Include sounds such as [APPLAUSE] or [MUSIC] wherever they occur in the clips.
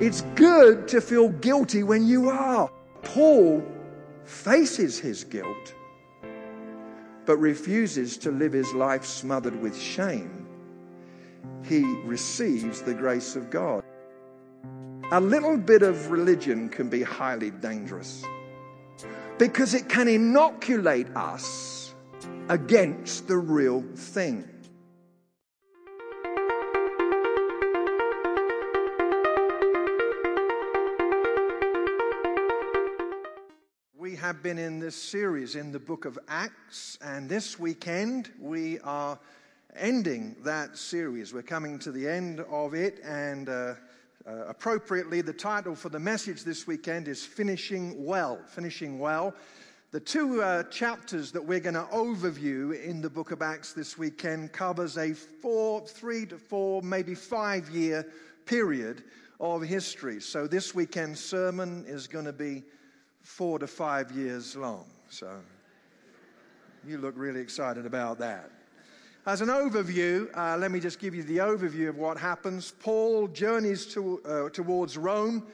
It's good to feel guilty when you are. Paul faces his guilt, but refuses to live his life smothered with shame. He receives the grace of God. A little bit of religion can be highly dangerous because it can inoculate us against the real thing. Have been in this series in the book of Acts, and this weekend we are ending that series. We're coming to the end of it, and uh, uh, appropriately, the title for the message this weekend is Finishing Well. Finishing Well. The two uh, chapters that we're going to overview in the book of Acts this weekend covers a four, three to four, maybe five year period of history. So this weekend's sermon is going to be four to five years long. So you look really excited about that. As an overview, uh, let me just give you the overview of what happens. Paul journeys to, uh, towards Rome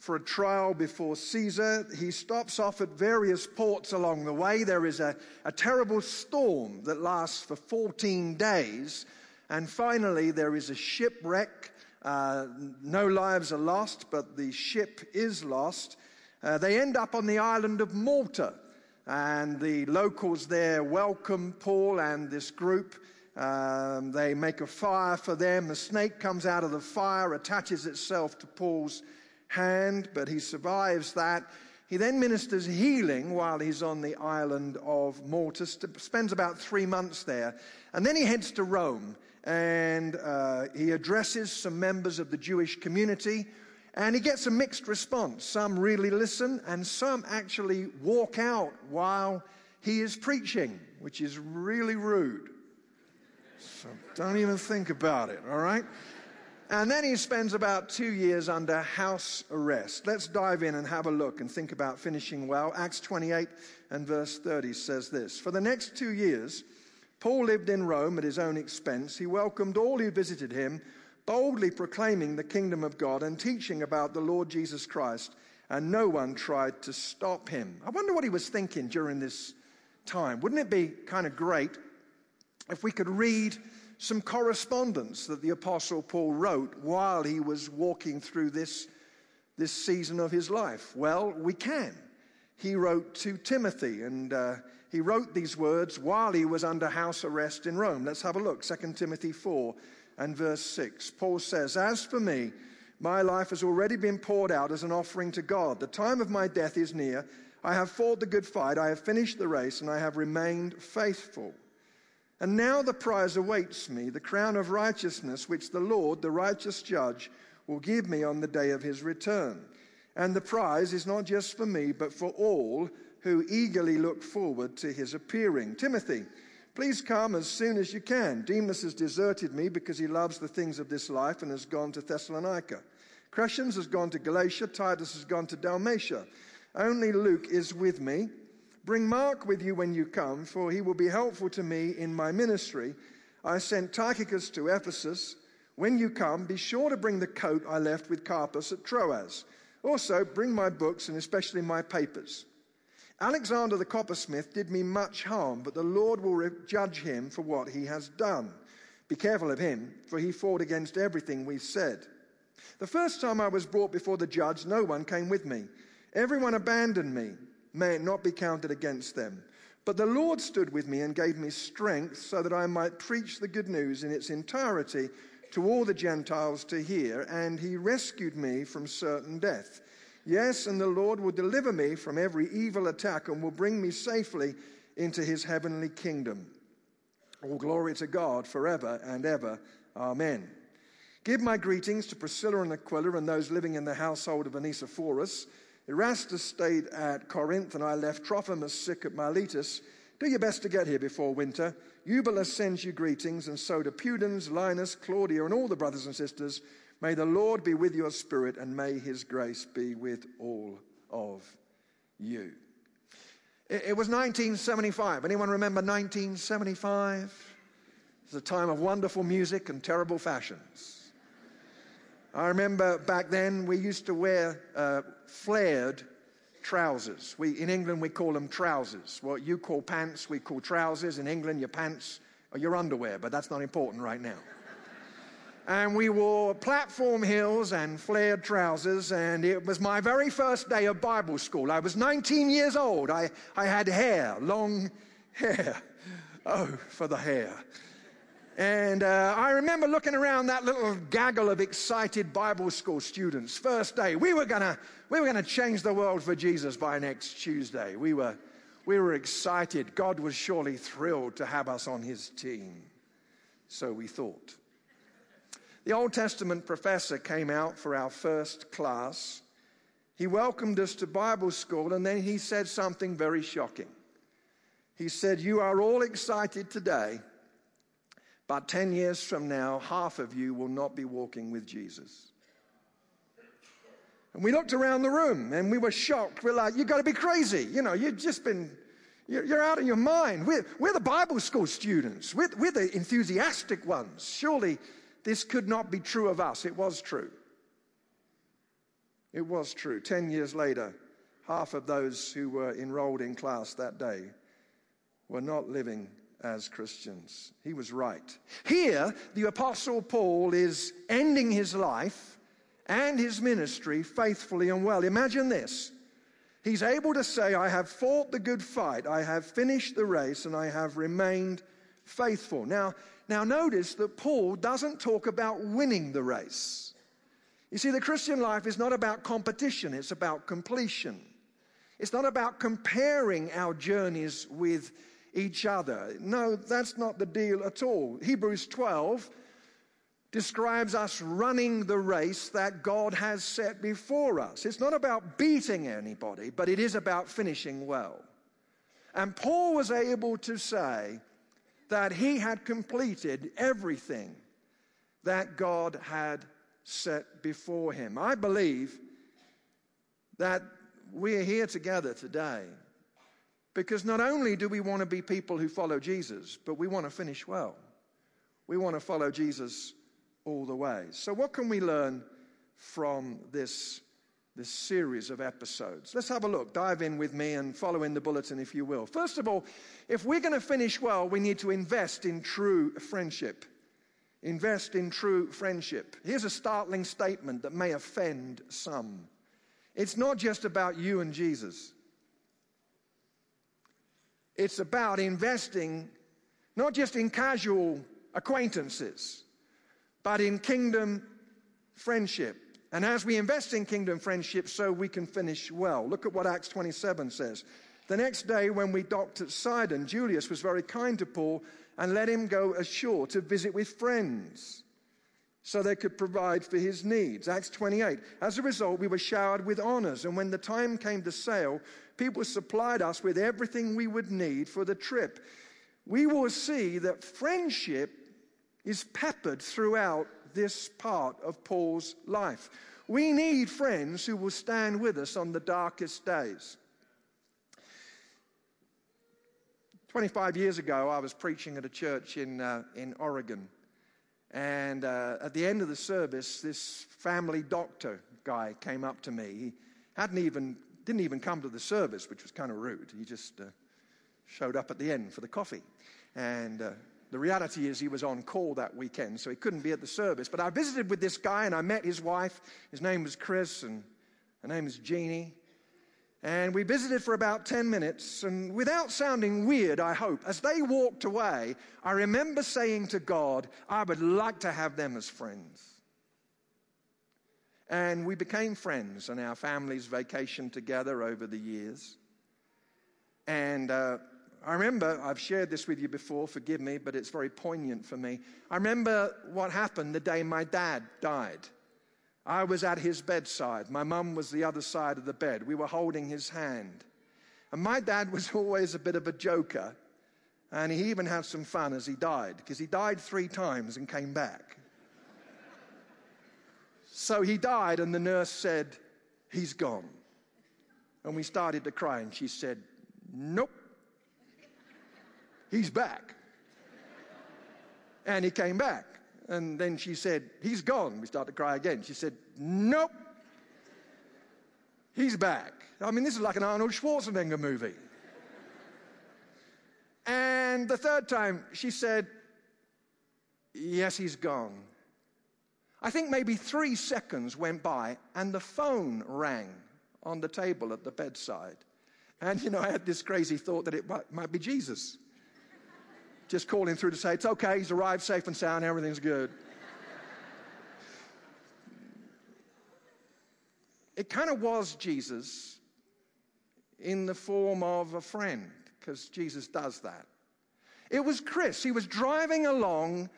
for a trial before Caesar. He stops off at various ports along the way. There is a, a terrible storm that lasts for 14 days. And finally, there is a shipwreck. Uh, no lives are lost, but the ship is lost. Uh, they end up on the island of Malta. And the locals there welcome Paul and this group. Um, they make a fire for them. The snake comes out of the fire, attaches itself to Paul's hand, but he survives that. He then ministers healing while he's on the island of Malta, spends about three months there, and then he heads to Rome and uh, he addresses some members of the Jewish community. And he gets a mixed response. Some really listen, and some actually walk out while he is preaching, which is really rude. So don't even think about it, all right? And then he spends about two years under house arrest. Let's dive in and have a look and think about finishing well. Acts 28 and verse 30 says this For the next two years, Paul lived in Rome at his own expense. He welcomed all who visited him, boldly proclaiming the kingdom of God and teaching about the Lord Jesus Christ, and no one tried to stop him. I wonder what he was thinking during this time. Wouldn't it be kind of great if we could read some correspondence that the Apostle Paul wrote while he was walking through this, this season of his life? Well, we can. He wrote to Timothy, and uh, he wrote these words while he was under house arrest in Rome. Let's have a look. 2 Timothy 4 and verse 6. Paul says, As for me, my life has already been poured out as an offering to God. The time of my death is near. I have fought the good fight, I have finished the race, and I have remained faithful. And now the prize awaits me, the crown of righteousness, which the Lord, the righteous judge, will give me on the day of his return. And the prize is not just for me, but for all who eagerly look forward to his appearing. Timothy, please come as soon as you can. Demas has deserted me because he loves the things of this life and has gone to Thessalonica. Crescens has gone to Galatia. Titus has gone to Dalmatia. Only Luke is with me. Bring Mark with you when you come, for he will be helpful to me in my ministry. I sent Tychicus to Ephesus. When you come, be sure to bring the coat I left with Carpus at Troas. Also, bring my books and especially my papers. Alexander the coppersmith did me much harm, but the Lord will judge him for what he has done. Be careful of him, for he fought against everything we said. The first time I was brought before the judge, no one came with me. Everyone abandoned me may it not be counted against them. But the Lord stood with me and gave me strength so that I might preach the good news in its entirety to all the Gentiles to hear, and he rescued me from certain death. Yes, and the Lord will deliver me from every evil attack and will bring me safely into his heavenly kingdom. All glory to God forever and ever. Amen. Give my greetings to Priscilla and Aquila and those living in the household of Onesiphorus. Erastus stayed at Corinth, and I left Trophimus sick at Miletus. Do your best to get here before winter. Eubulus sends you greetings, and so do Pudens, Linus, Claudia, and all the brothers and sisters. May the Lord be with your spirit, and may his grace be with all of you. It was 1975. Anyone remember 1975? It was a time of wonderful music and terrible fashions. I remember back then we used to wear uh, flared trousers. We, in England, we call them trousers. What you call pants, we call trousers. In England, your pants are your underwear, but that's not important right now. And we wore platform heels and flared trousers, and it was my very first day of Bible school. I was 19 years old. I, I had hair, long [LAUGHS] hair. Oh, for the hair. And uh, I remember looking around that little gaggle of excited Bible school students. First day, we were gonna, we were gonna change the world for Jesus by next Tuesday. We were, we were excited. God was surely thrilled to have us on his team. So we thought. The Old Testament professor came out for our first class. He welcomed us to Bible school and then he said something very shocking. He said, You are all excited today but 10 years from now, half of you will not be walking with Jesus. And we looked around the room and we were shocked. We're like, you've got to be crazy. You know, you've just been, you're, out of your mind. We're, we're the Bible school students, we're, we're the enthusiastic ones. Surely this could not be true of us. It was true. It was true. Ten years later, half of those who were enrolled in class that day were not living as Christians. He was right. Here, the Apostle Paul is ending his life and his ministry faithfully and well. Imagine this. He's able to say, I have fought the good fight, I have finished the race, and I have remained faithful. Now, now notice that Paul doesn't talk about winning the race. You see, the Christian life is not about competition, it's about completion. It's not about comparing our journeys with each other. No, that's not the deal at all. Hebrews 12 describes us running the race that God has set before us. It's not about beating anybody, but it is about finishing well. And Paul was able to say that he had completed everything that God had set before him. I believe that we're here together today because not only do we want to be people who follow Jesus, but we want to finish well. We want to follow Jesus all the way. So, what can we learn from this, this series of episodes? Let's have a look. Dive in with me and follow in the bulletin, if you will. First of all, if we're going to finish well, we need to invest in true friendship. Invest in true friendship. Here's a startling statement that may offend some. It's not just about you and Jesus. It's about investing not just in casual acquaintances, but in kingdom friendship. And as we invest in kingdom friendship, so we can finish well. Look at what Acts 27 says. The next day, when we docked at Sidon, Julius was very kind to Paul and let him go ashore to visit with friends so they could provide for his needs. Acts 28. As a result, we were showered with honors, and when the time came to sail, people supplied us with everything we would need for the trip. We will see that friendship is peppered throughout this part of Paul's life. We need friends who will stand with us on the darkest days. 25 years ago, I was preaching at a church in, uh, in Oregon. And uh, at the end of the service, this family doctor guy came up to me. He hadn't even, didn't even come to the service, which was kind of rude. He just uh, showed up at the end for the coffee. And uh, the reality is, he was on call that weekend, so he couldn't be at the service. But I visited with this guy and I met his wife. His name was Chris, and her name is Jeannie. And we visited for about 10 minutes, and without sounding weird, I hope, as they walked away, I remember saying to God, I would like to have them as friends. And we became friends, and our families vacationed together over the years. And uh, I remember, I've shared this with you before, forgive me, but it's very poignant for me. I remember what happened the day my dad died. I was at his bedside. My mum was the other side of the bed. We were holding his hand. And my dad was [LAUGHS] always a bit of a joker. And he even had some fun as he died, because he died three times and came back. [LAUGHS] so he died, and the nurse said, He's gone. And we started to cry, and she said, Nope, he's back. and he came back. And then she said, He's gone. We started to cry again. She said, Nope. He's back. I mean, this is like an Arnold Schwarzenegger movie. and the third time, she said, Yes, he's gone. I think maybe three seconds went by and the phone rang on the table at the bedside. And, you know, I had this crazy thought that it might be Jesus. Just calling through to say, it's okay, he's arrived safe and sound, everything's good. [LAUGHS] it kind of was Jesus in the form of a friend, because Jesus does that. It was Chris. He was driving along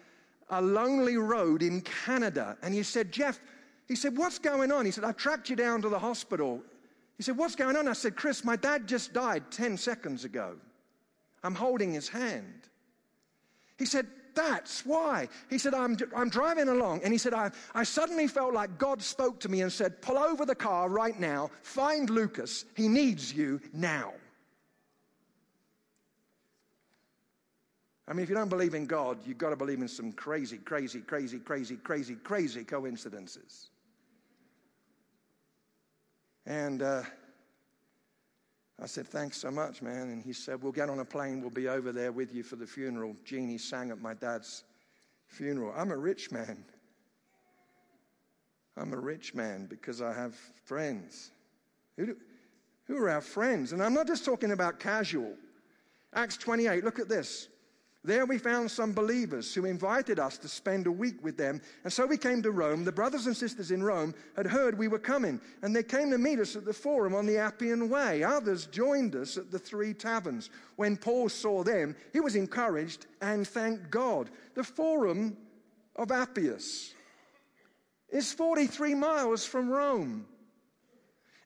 a lonely road in Canada, and he said, Jeff, he said, What's going on? He said, I've tracked you down to the hospital. He said, What's going on? I said, Chris, my dad just died 10 seconds ago. I'm holding his hand. He said, That's why. He said, I'm, I'm driving along. And he said, I, I suddenly felt like God spoke to me and said, Pull over the car right now. Find Lucas. He needs you now. I mean, if you don't believe in God, you've got to believe in some crazy, crazy, crazy, crazy, crazy, crazy coincidences. And uh, I said, Thanks so much, man. And he said, We'll get on a plane. We'll be over there with you for the funeral. Jeannie sang at my dad's funeral. I'm a rich man. I'm a rich man because I have friends. Who, do, who are our friends? And I'm not just talking about casual. Acts 28, look at this. There we found some believers who invited us to spend a week with them. And so we came to Rome. The brothers and sisters in Rome had heard we were coming, and they came to meet us at the forum on the Appian Way. Others joined us at the three taverns. When Paul saw them, he was encouraged and thanked God. The forum of Appius is 43 miles from Rome.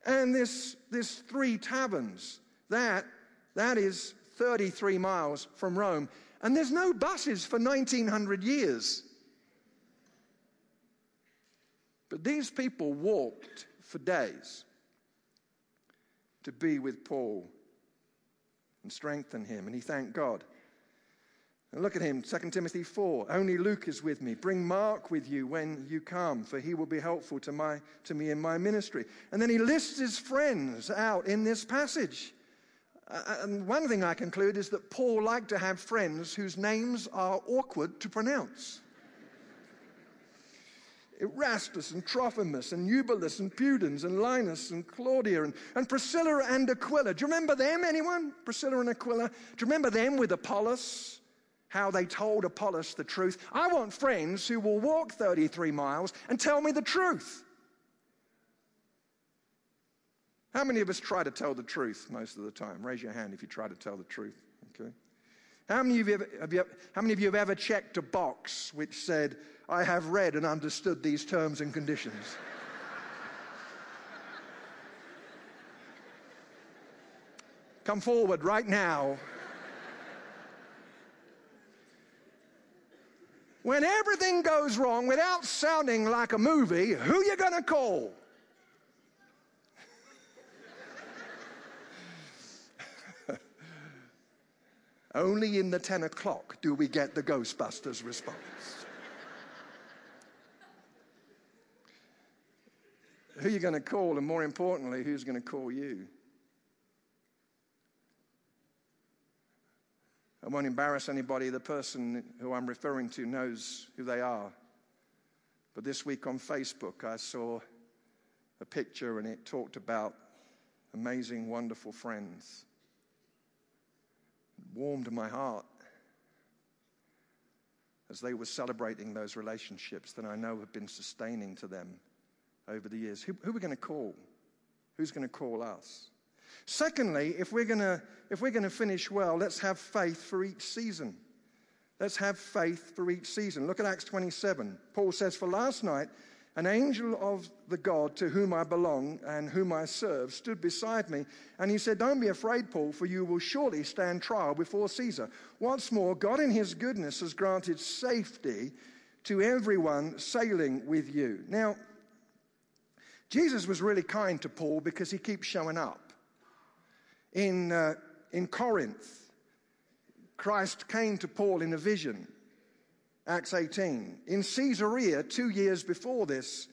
And this, this three taverns, that, that is 33 miles from Rome. And there's no buses for 1900 years. But these people walked for days to be with Paul and strengthen him, and he thanked God. And look at him, 2 Timothy 4. Only Luke is with me. Bring Mark with you when you come, for he will be helpful to, my, to me in my ministry. And then he lists his friends out in this passage. Uh, and one thing I conclude is that Paul liked to have friends whose names are awkward to pronounce. Erastus and Trophimus and Eubulus and Pudens and Linus and Claudia and, and Priscilla and Aquila. Do you remember them, anyone? Priscilla and Aquila? Do you remember them with Apollos? How they told Apollos the truth. I want friends who will walk 33 miles and tell me the truth. How many of us try to tell the truth most of the time? Raise your hand if you try to tell the truth. Okay. How many of you, have you, how many of you have ever checked a box which said, I have read and understood these terms and conditions? [LAUGHS] Come forward right now. When everything goes wrong without sounding like a movie, who are you going to call? Only in the 10 o'clock do we get the Ghostbusters response. Who are you going to call? And more importantly, who's going to call you? I won't embarrass anybody. The person who I'm referring to knows who they are. But this week on Facebook, I saw a picture and it talked about amazing, wonderful friends warmed my heart as they were celebrating those relationships that I know have been sustaining to them over the years. Who, who are we going to call? Who's going to call us? Secondly, if we're going to if we're going to finish well, let's have faith for each season. Let's have faith for each season. Look at Acts 27. Paul says, For last night an angel of the God to whom I belong and whom I serve stood beside me, and he said, Don't be afraid, Paul, for you will surely stand trial before Caesar. Once more, God in his goodness has granted safety to everyone sailing with you. Now, Jesus was really kind to Paul because he keeps showing up. In, uh, in Corinth, Christ came to Paul in a vision Acts 18. In Caesarea, two years before this,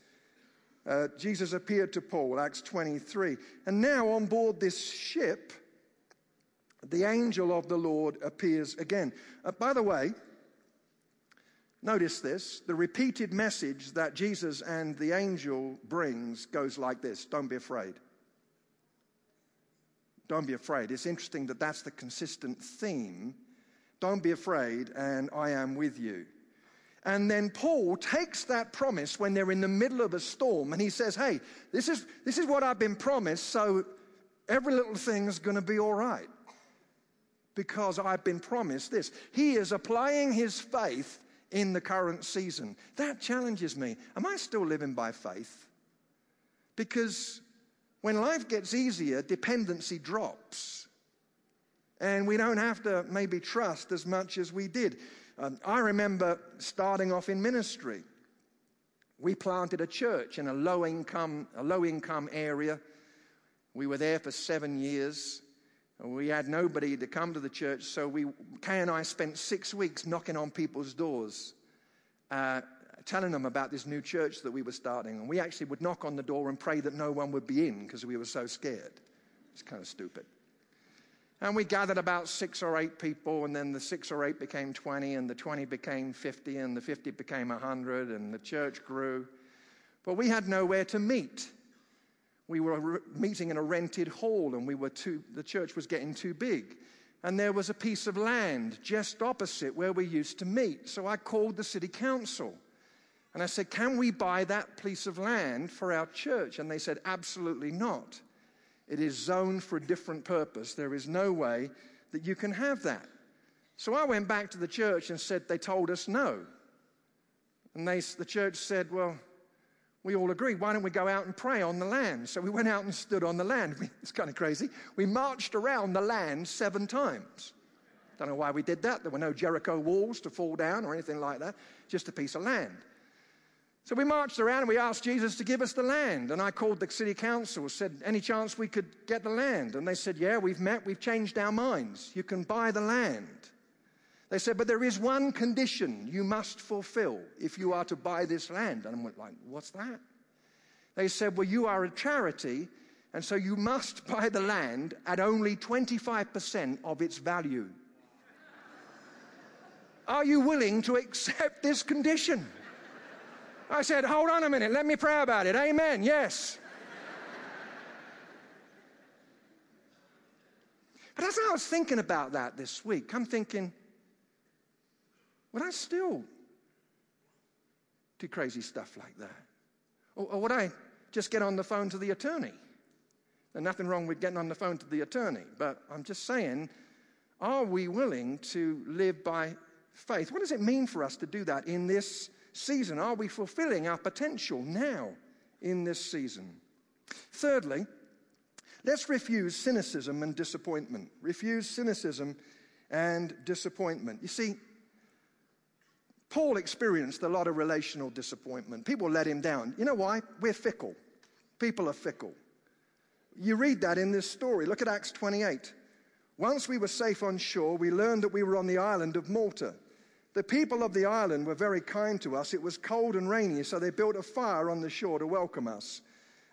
uh, Jesus appeared to Paul, Acts 23. And now on board this ship, the angel of the Lord appears again. Uh, by the way, notice this the repeated message that Jesus and the angel brings goes like this Don't be afraid. Don't be afraid. It's interesting that that's the consistent theme. Don't be afraid, and I am with you. And then Paul takes that promise when they're in the middle of a storm and he says, Hey, this is, this is what I've been promised, so every little thing's going to be all right because I've been promised this. He is applying his faith in the current season. That challenges me. Am I still living by faith? Because when life gets easier, dependency drops. And we don't have to maybe trust as much as we did. Um, I remember starting off in ministry. We planted a church in a low income, a low income area. We were there for seven years. We had nobody to come to the church, so we, Kay and I spent six weeks knocking on people's doors, uh, telling them about this new church that we were starting. And we actually would knock on the door and pray that no one would be in because we were so scared. It's kind of stupid. And we gathered about six or eight people, and then the six or eight became 20, and the 20 became 50, and the 50 became 100, and the church grew. But we had nowhere to meet. We were meeting in a rented hall, and we were too, the church was getting too big. And there was a piece of land just opposite where we used to meet. So I called the city council. And I said, Can we buy that piece of land for our church? And they said, Absolutely not. It is zoned for a different purpose. There is no way that you can have that. So I went back to the church and said, They told us no. And they, the church said, Well, we all agree. why don't we go out and pray on the land? So we went out and stood on the land. [LAUGHS] It's kind of crazy. We marched around the land seven times. Don't know why we did that. There were no Jericho walls to fall down or anything like that, just a piece of land. So we marched around and we asked Jesus to give us the land. And I called the city council, said, Any chance we could get the land? And they said, Yeah, we've met, we've changed our minds. You can buy the land. They said, But there is one condition you must fulfill if you are to buy this land. And I'm like, What's that? They said, Well, you are a charity, and so you must [LAUGHS] buy the land at only 25% of its value. Are you willing to accept this condition? I said, Hold on a minute, let me pray about it. Amen, yes. But as I was thinking about that this week, I'm thinking, would I still do crazy stuff like that? Or, or would I just get on the phone to the attorney? There's nothing wrong with getting on the phone to the attorney, but I'm just saying, are we willing to live by faith? What does it mean for us to do that in this season? Are we fulfilling our potential now in this season? Thirdly, let's refuse cynicism and disappointment. Refuse cynicism and disappointment. You see, Paul experienced a lot of relational disappointment. People let him down. You know why? We're fickle. People are fickle. You read that in this story. Look at Acts 28. Once we were safe on shore, we learned that we were on the island of Malta. The people of the island were very kind to us. It was cold and rainy, so they built a fire on the shore to welcome us.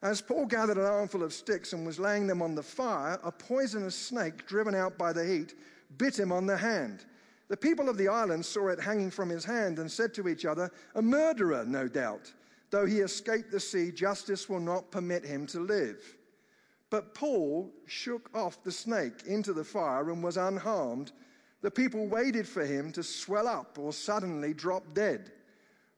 As Paul gathered an armful of sticks and was laying them on the fire, a poisonous snake, driven out by the heat, bit him on the hand. The people of the island saw it hanging from his hand and said to each other, A murderer, no doubt. Though he escaped the sea, justice will not permit him to live. But Paul shook off the snake into the fire and was unharmed. The people waited for him to swell up or suddenly drop dead.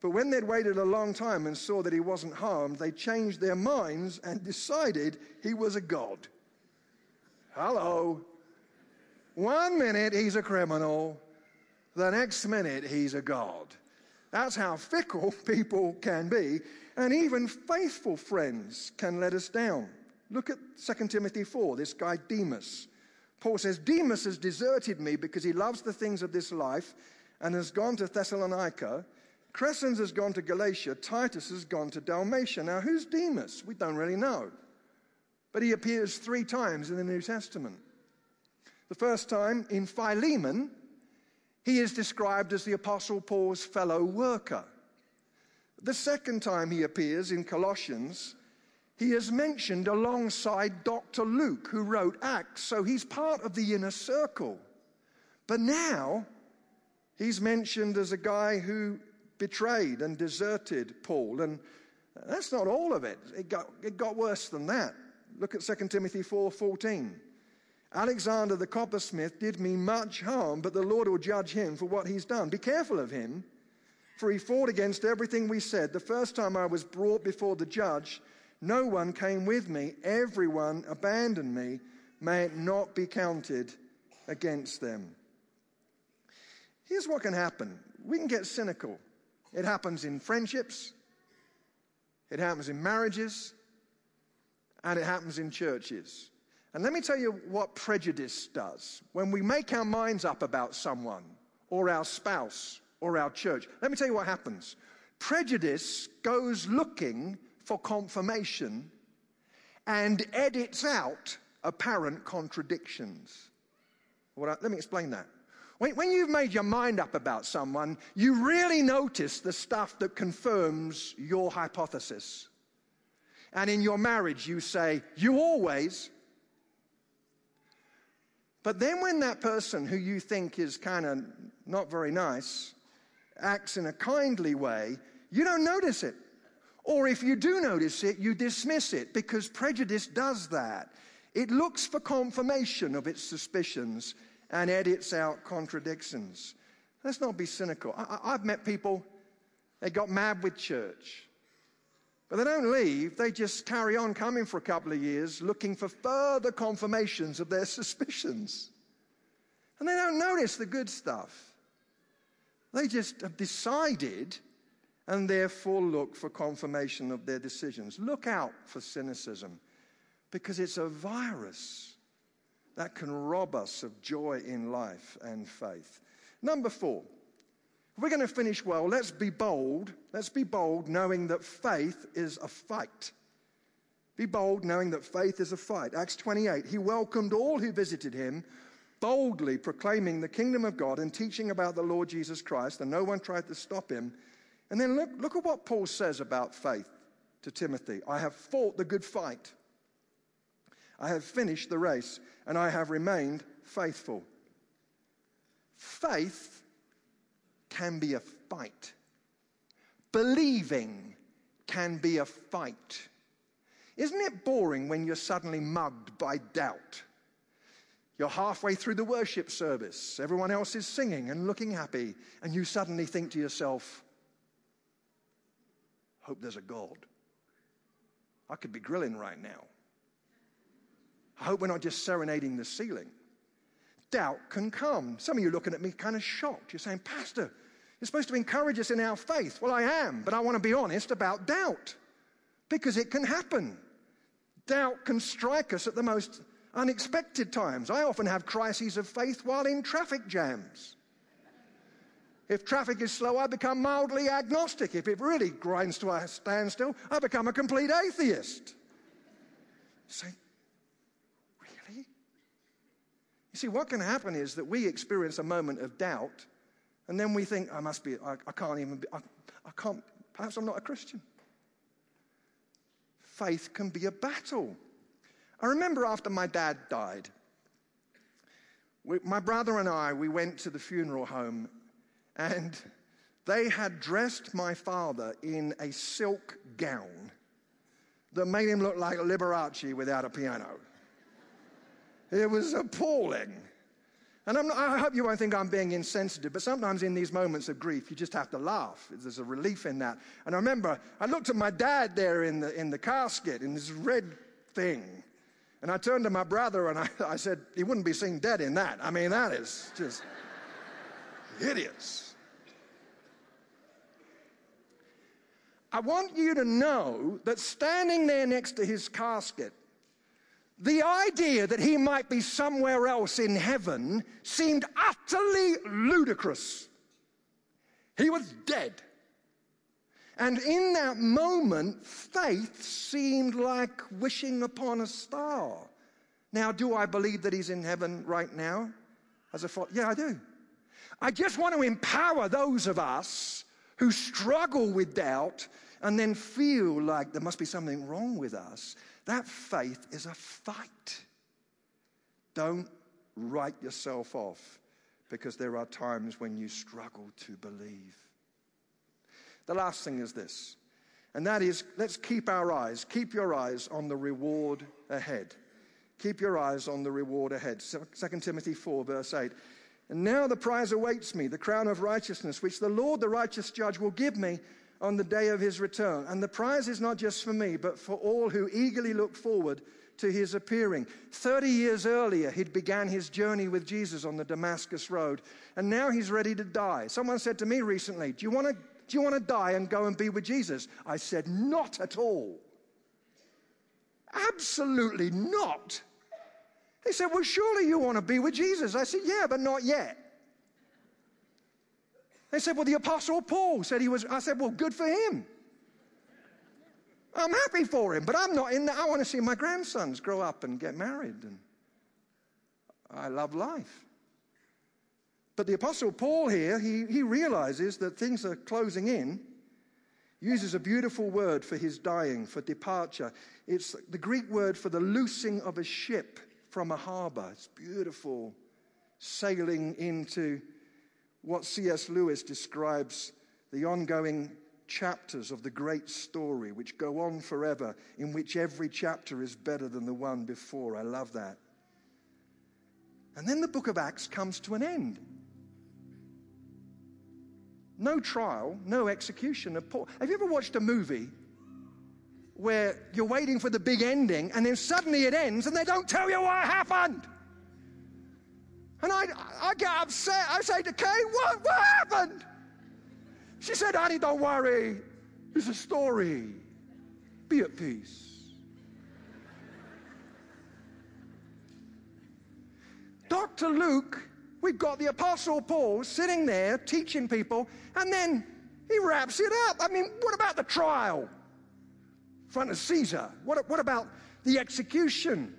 But when they'd waited a long time and saw that he wasn't harmed, they changed their minds and decided he was a god. Hello. One minute he's a criminal, the next minute he's a God. That's how fickle [LAUGHS] people can be, and even faithful friends can let us down. Look at 2 Timothy 4, this guy Demas. Paul says, Demas has deserted me because he loves the things of this life and has gone to Thessalonica. Crescens has gone to Galatia. Titus has gone to Dalmatia. Now, who's Demas? We don't really know. But he appears three times in the New Testament. The first time in Philemon, He is described as the Apostle Paul's fellow worker. The second time he appears in Colossians, he is mentioned alongside Dr. Luke, who wrote Acts, so he's part of the inner circle. But now he's mentioned as a guy who betrayed and deserted Paul. And that's not all of it. It got, it got worse than that. Look at 2 Timothy 4:14. Alexander the coppersmith did me much harm, but the Lord will judge him for what he's done. Be careful of him, for he fought against everything we said. The first time I was brought before the judge, no one came with me. Everyone abandoned me. May it not be counted against them. Here's what can happen we can get cynical. It happens in friendships, it happens in marriages, and it happens in churches. And let me tell you what prejudice does. When we make our minds up about someone, or our spouse, or our church, let me tell you what happens. Prejudice goes looking for confirmation and edits out apparent contradictions. Well, let me explain that. When, when you've made your mind up about someone, you really notice the stuff that confirms your hypothesis. And in your marriage, you say, You always. But then when that person who you think is kind of not very nice acts in a kindly way, you don't notice it. Or if you do notice it, you dismiss it because prejudice does that. It looks for confirmation of its suspicions and edits out contradictions. Let's not be cynical. I, have met people, they got mad with church. But they don't leave, they just carry on coming for a couple of years looking for further confirmations of their [LAUGHS] suspicions. And they don't notice the good stuff. They just have decided and therefore look for confirmation of their decisions. Look out for cynicism because it's a virus that can rob us of joy in life and faith. Number four, if we're going to finish well, let's be bold. Let's be bold knowing that faith is a fight. Be bold knowing that faith is a fight. Acts 28, he welcomed all who visited him, boldly proclaiming the kingdom of God and teaching about the Lord Jesus Christ, and no one tried to stop him. And then look, look at what Paul says about faith to Timothy I have fought the good fight. I have finished the race and I have remained faithful. Faith can be a fight. Believing can be a fight. Isn't it boring when you're suddenly mugged by doubt? You're halfway through the worship service, everyone else is singing and looking happy, and you suddenly think to yourself, Hope there's a God. I could be grilling right now. I hope we're not just serenading the ceiling. Doubt can come. Some of you looking at me kind of shocked. You're saying, Pastor, you're supposed to encourage us in our faith. Well, I am, but I want to be honest about doubt because it can happen. Doubt can strike us at the most unexpected times. I often have crises of faith while in traffic jams. If traffic is slow, I become mildly agnostic. If it really grinds to a standstill, I become a complete atheist. Say, really? You see, what can happen is that we experience a moment of doubt, and then we think, I must be, I, I can't even be, I, I can't, perhaps I'm not a Christian. Faith can be a battle. I remember after my dad died, we, my brother and I, we went to the funeral home, and they had dressed my father in a silk gown that made him look like Liberace without a piano. It was appalling. And not, i hope you won't think I'm being insensitive, but sometimes in these moments of grief, you just have to laugh. There's a relief in that. And I remember I looked at my dad there in the, in the casket in this red thing. And I turned to my brother and I, I said, he wouldn't be seen dead in that. I mean, that is just hideous. I want you to know that standing there next to his casket the idea that he might be somewhere else in heaven seemed utterly ludicrous. He was dead. And in that moment, faith seemed like wishing upon a star. Now, do I believe that he's in heaven right now? As a thought, yeah, I do. I just want to empower those of us who struggle with doubt and then feel like there must be something wrong with us. That faith is a fight. Don't write yourself off because there are times when you struggle to believe. The last thing is this, and that is let's keep our eyes, keep your eyes on the reward ahead. Keep your eyes on the reward ahead. 2 Timothy 4, verse 8. And now the prize awaits me, the crown of righteousness, which the Lord, the righteous judge, will give me on the day of his return. And the prize is not just for me, but for all who eagerly look forward to his appearing. 30 years earlier, he'd began his journey with Jesus on the Damascus Road, and now he's ready to die. Someone said to me recently, Do you want to, do you want to die and go and be with Jesus? I said, Not at all. Absolutely not. He said, Well, surely you want to be with Jesus. I said, Yeah, but not yet. They said, Well, the Apostle Paul said he was. I said, Well, good for him. I'm happy for him, but I'm not in that. I want to see my grandsons grow up and get married. And I love life. But the Apostle Paul here, he, he realizes that things are closing in, uses a beautiful word for his dying, for departure. It's the Greek word for the loosing of a ship from a harbor. It's beautiful. Sailing into what C.S. Lewis describes the ongoing chapters of the great story, which go on forever, in which every chapter is better than the one before. I love that. And then the book of Acts comes to an end. No trial, no execution of Paul. Have you ever watched a movie where you're waiting for the big ending and then suddenly it ends and they don't tell you what happened? And I, I get upset. I say to Kay, what, what happened? She said, honey, don't worry. It's a story. Be at peace. Dr. Luke, we've got the Apostle Paul sitting there teaching people, and then he wraps it up. I mean, what about the trial? Front of Caesar. What, what about the execution?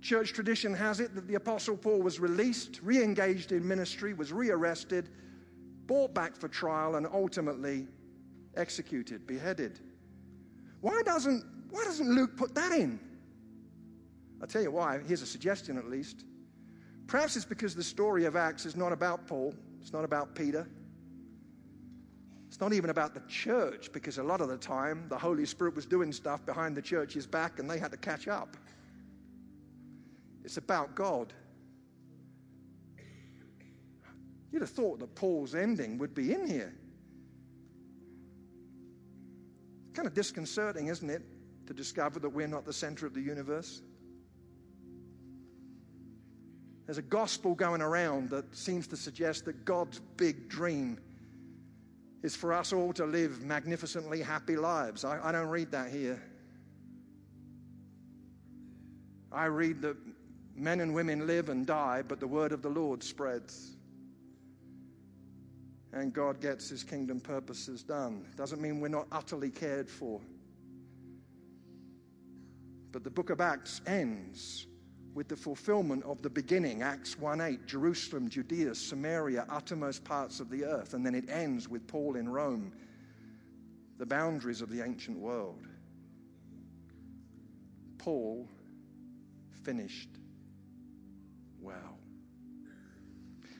Church tradition has it that the Apostle Paul was released, re engaged in ministry, was rearrested, brought back for trial, and ultimately executed, beheaded. Why doesn't, why doesn't Luke put that in? I'll tell you why. Here's a suggestion at least. Perhaps it's because the story of Acts is not about Paul, it's not about Peter. It's not even about the church because a lot of the time the Holy Spirit was doing stuff behind the church's back and they had to catch up. It's about God. You'd have thought that Paul's ending would be in here. Kind of disconcerting, isn't it, to discover that we're not the center of the universe? There's a gospel going around that seems to suggest that God's big dream is for us all to live magnificently happy lives. I, I don't read that here. I read that Men and women live and die, but the word of the Lord spreads. And God gets his kingdom purposes done. Doesn't mean we're not utterly cared for. But the book of Acts ends with the fulfillment of the beginning Acts 1 8, Jerusalem, Judea, Samaria, uttermost parts of the earth. And then it ends with Paul in Rome, the boundaries of the ancient world. Paul finished well.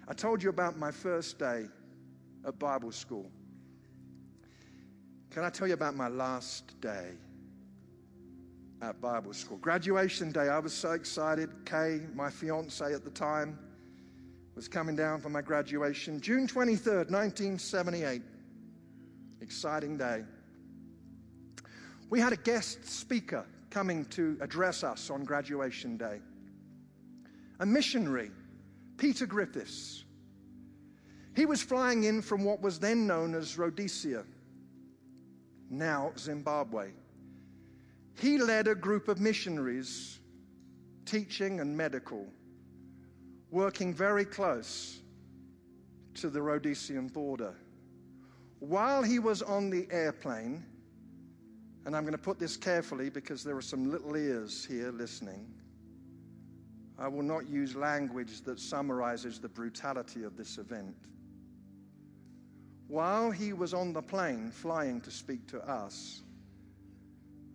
I told you about my first day at Bible school. Can I tell you about my last day at Bible school? Graduation day, I was so excited. Kay, my fiance at the time, was coming down for my graduation. June 23rd, 1978. Exciting day. We had a guest speaker coming to address us on graduation day a missionary, Peter Griffiths. He was flying in from what was then known as Rhodesia, now Zimbabwe. He led a group of missionaries, teaching and medical, working very close to the Rhodesian border. While he was on the airplane, and I'm going to put this carefully because there are some little ears here listening. I will not use language that summarizes the brutality of this event. While he was on the plane flying to speak to us,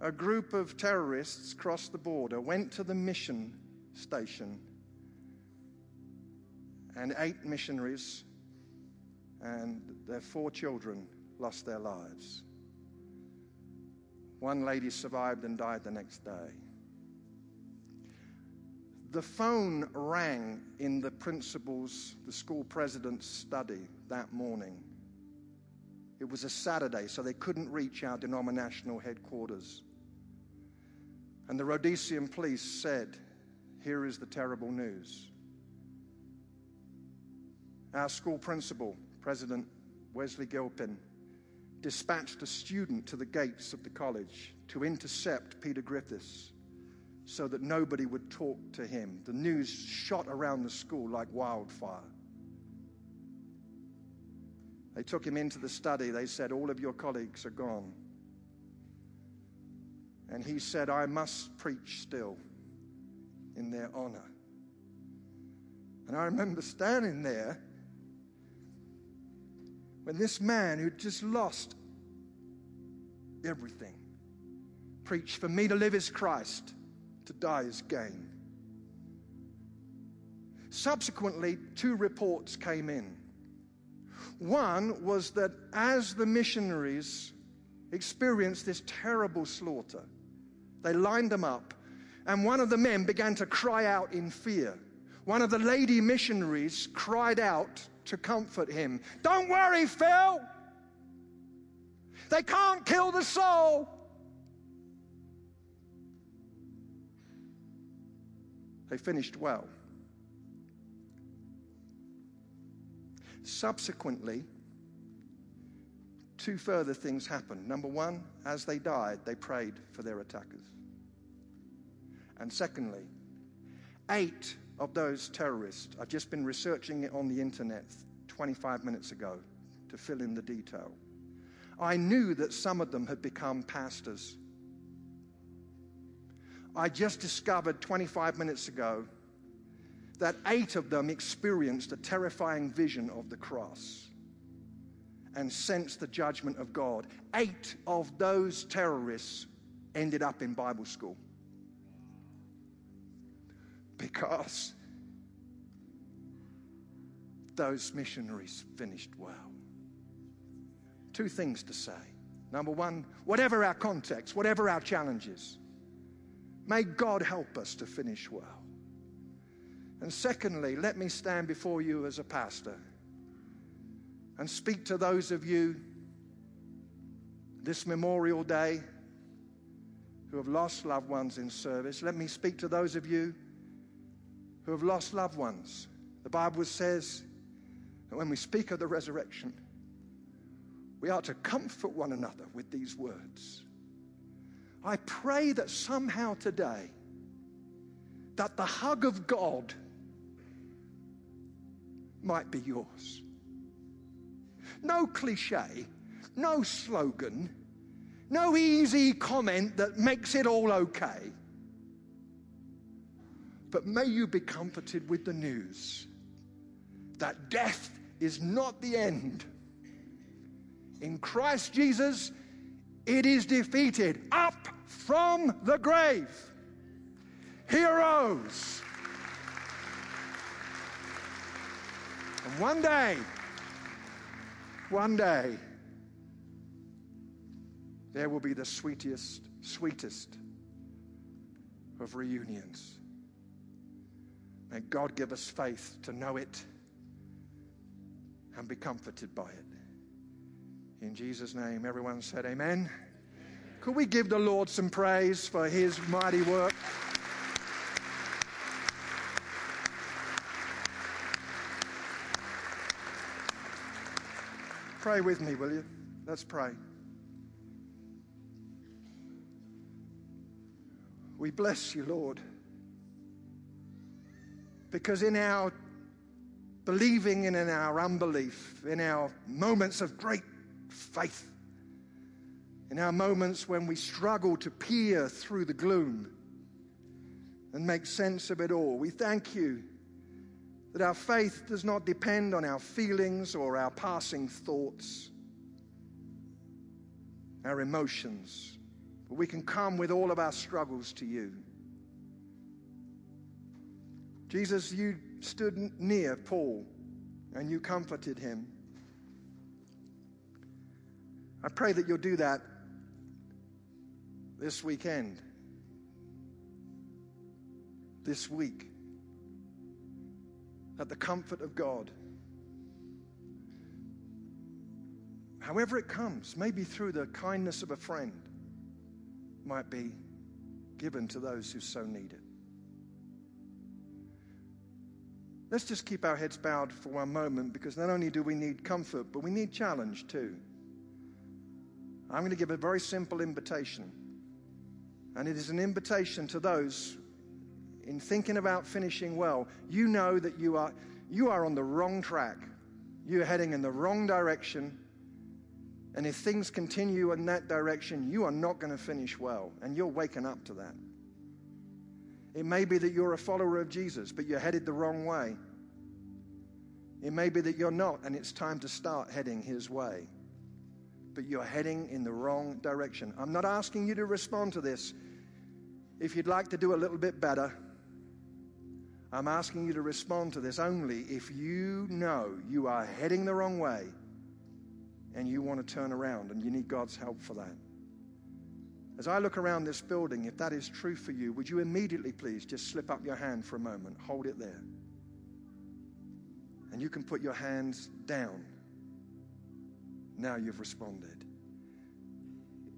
a group of terrorists crossed the border, went to the mission station, and eight missionaries and their four children lost their lives. One lady survived and died the next day. The phone rang in the principal's, the school president's study that morning. It was a Saturday, so they couldn't reach our denominational headquarters. And the Rhodesian police said, Here is the terrible news. Our school principal, President Wesley Gilpin, dispatched a student to the gates of the college to intercept Peter Griffiths so that nobody would talk to him. The news shot around the school like wildfire. They took him into the study. They said, All of your colleagues are gone. And he said, I must preach still in their honor. And I remember standing there when this man who'd just lost everything preached, For me to live is Christ, to die is gain. Subsequently, two reports came in. One was that as the missionaries experienced this terrible slaughter, they lined them up, and one of the men began to cry out in fear. One of the lady missionaries cried out to comfort him Don't worry, Phil. They can't kill the soul. They finished well. Subsequently, two further things happened. Number one, as they died, they prayed for their attackers. And secondly, eight of those terrorists, I've just been researching it on the internet 25 minutes ago to fill in the detail. I knew that some of them had become pastors. I just discovered 25 minutes ago that eight of them experienced a terrifying vision of the cross and sensed the judgment of God. Eight of those terrorists ended up in Bible school because those missionaries finished well. Two things to say. Number one, whatever our context, whatever our challenges, may God help us to finish well. And secondly, let me stand before you as a pastor and speak to those of you this Memorial Day who have lost loved ones in service. Let me speak to those of you who have lost loved ones. The Bible says that when we speak of the resurrection, we are to comfort one another with these words. I pray that somehow today that the hug of God might be yours. No cliche, no slogan, no easy comment that makes it all okay. But may you be comforted with the news that death is not the end. In Christ Jesus, it is defeated up from the grave. He arose. And one day, one day, there will be the sweetest, sweetest of reunions. May God give us faith to know it and be comforted by it. In Jesus' name, everyone said, Amen. Could we give the Lord some praise for his mighty work? Pray with me, will you? Let's pray. We bless you, Lord. Because in our believing and in our unbelief, in our moments of great faith, in our moments when we struggle to peer through the gloom, and make sense of it all. We thank you that our faith does not depend on our feelings or our passing thoughts, our emotions, but we can come with all of our struggles to you. Jesus, you stood near Paul and you comforted him. I pray that you'll do that this weekend, this week, that the comfort of God, however it comes, maybe through the kindness of a friend, might be given to those who so need it. Let's just keep our heads bowed for one moment because not only do we need comfort, but we need challenge too. I'm going to give a very simple invitation. And it is an invitation to those in thinking about finishing well. You know that you are, you are on the wrong track, you're heading in the wrong direction. And if things continue in that direction, you are not going to finish well. And you're waking up to that. It may be that you're a follower of Jesus, but you're headed the wrong way. It may be that you're not, and it's time to start heading His way. But you're heading in the wrong direction. I'm not asking you to respond to this. If you'd like to do a little bit better, I'm asking you to respond to this only if you know you are heading the wrong way and you want to turn around and you need God's help for that. As I look around this building, if that is true for you, would you immediately please just slip up your hand for a moment? Hold it there. And you can put your hands down. Now you've responded.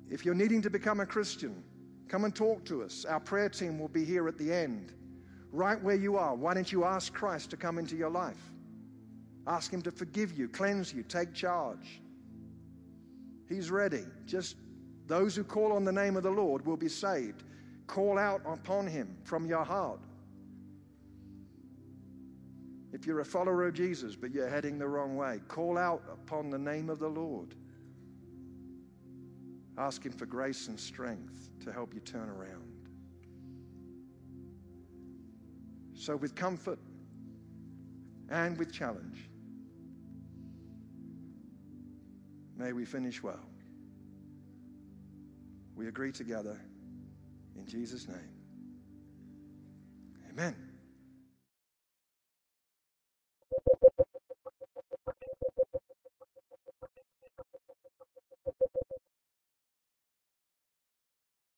If you're needing to become a Christian, come and talk to us. Our prayer team will be here at the end. Right where you are, why don't you ask Christ to come into your life? Ask Him to forgive you, cleanse you, take charge. He's ready. Just those who call on the name of the Lord will be saved. Call out upon him from your heart. If you're a follower of Jesus, but you're heading the wrong way, call out upon the name of the Lord. Ask him for grace and strength to help you turn around. So, with comfort and with challenge, may we finish well. We agree together in Jesus' name. Amen.